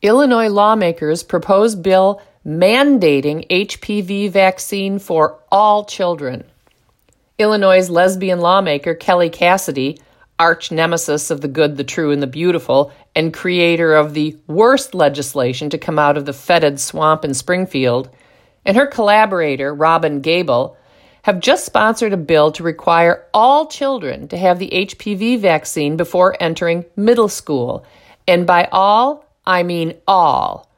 Illinois lawmakers propose bill mandating HPV vaccine for all children. Illinois' lesbian lawmaker Kelly Cassidy, arch nemesis of the good, the true, and the beautiful, and creator of the worst legislation to come out of the fetid swamp in Springfield, and her collaborator, Robyn Gabel, have just sponsored a bill to require all children to have the HPV vaccine before entering middle school. And by all, I mean all.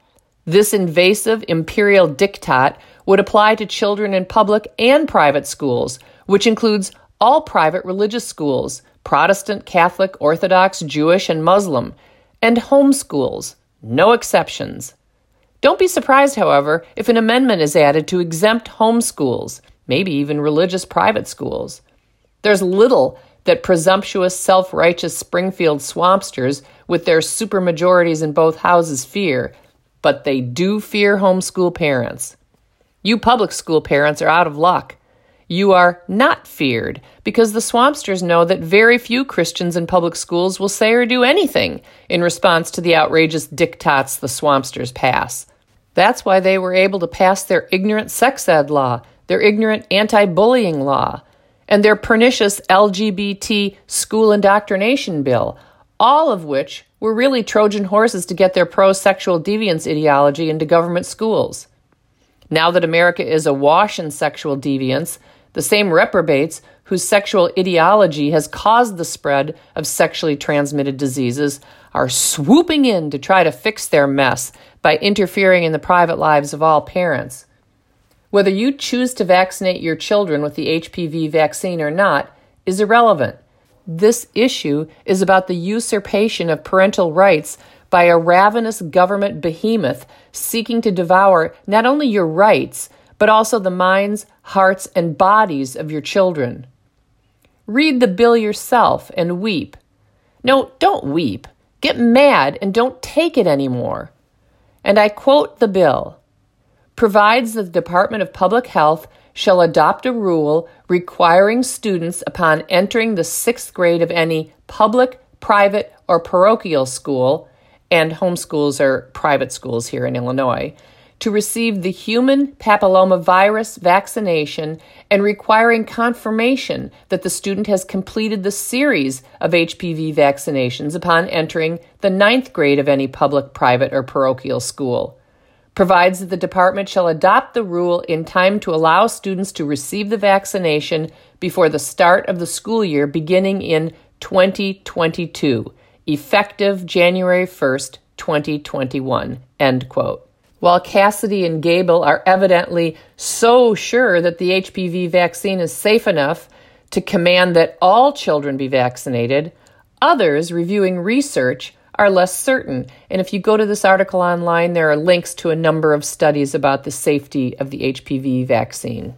This invasive imperial diktat would apply to children in public and private schools, which includes all private religious schools Protestant, Catholic, Orthodox, Jewish, and Muslim, and homeschools, no exceptions. Don't be surprised, however, if an amendment is added to exempt homeschools, maybe even religious private schools. There's little that presumptuous, self righteous Springfield swampsters with their supermajorities in both houses fear, but they do fear homeschool parents. You public school parents are out of luck. You are not feared because the swampsters know that very few Christians in public schools will say or do anything in response to the outrageous diktats the swampsters pass. That's why they were able to pass their ignorant sex ed law, their ignorant anti bullying law, and their pernicious LGBT school indoctrination bill, all of which were really Trojan horses to get their pro sexual deviance ideology into government schools. Now that America is awash in sexual deviance, the same reprobates whose sexual ideology has caused the spread of sexually transmitted diseases are swooping in to try to fix their mess by interfering in the private lives of all parents. Whether you choose to vaccinate your children with the HPV vaccine or not is irrelevant. This issue is about the usurpation of parental rights by a ravenous government behemoth seeking to devour not only your rights, but also the minds, hearts, and bodies of your children. Read the bill yourself and weep. No, don't weep. Get mad and don't take it anymore. And I quote the bill provides that the Department of Public Health shall adopt a rule requiring students upon entering the sixth grade of any public, private, or parochial school, and homeschools are private schools here in Illinois, to receive the human papillomavirus vaccination and requiring confirmation that the student has completed the series of HPV vaccinations upon entering the ninth grade of any public, private, or parochial school. Provides that the department shall adopt the rule in time to allow students to receive the vaccination before the start of the school year beginning in 2022, effective January 1st, 2021. End quote while Cassidy and Gabel are evidently so sure that the HPV vaccine is safe enough to command that all children be vaccinated, others reviewing research are less certain. And if you go to this article online, there are links to a number of studies about the safety of the HPV vaccine.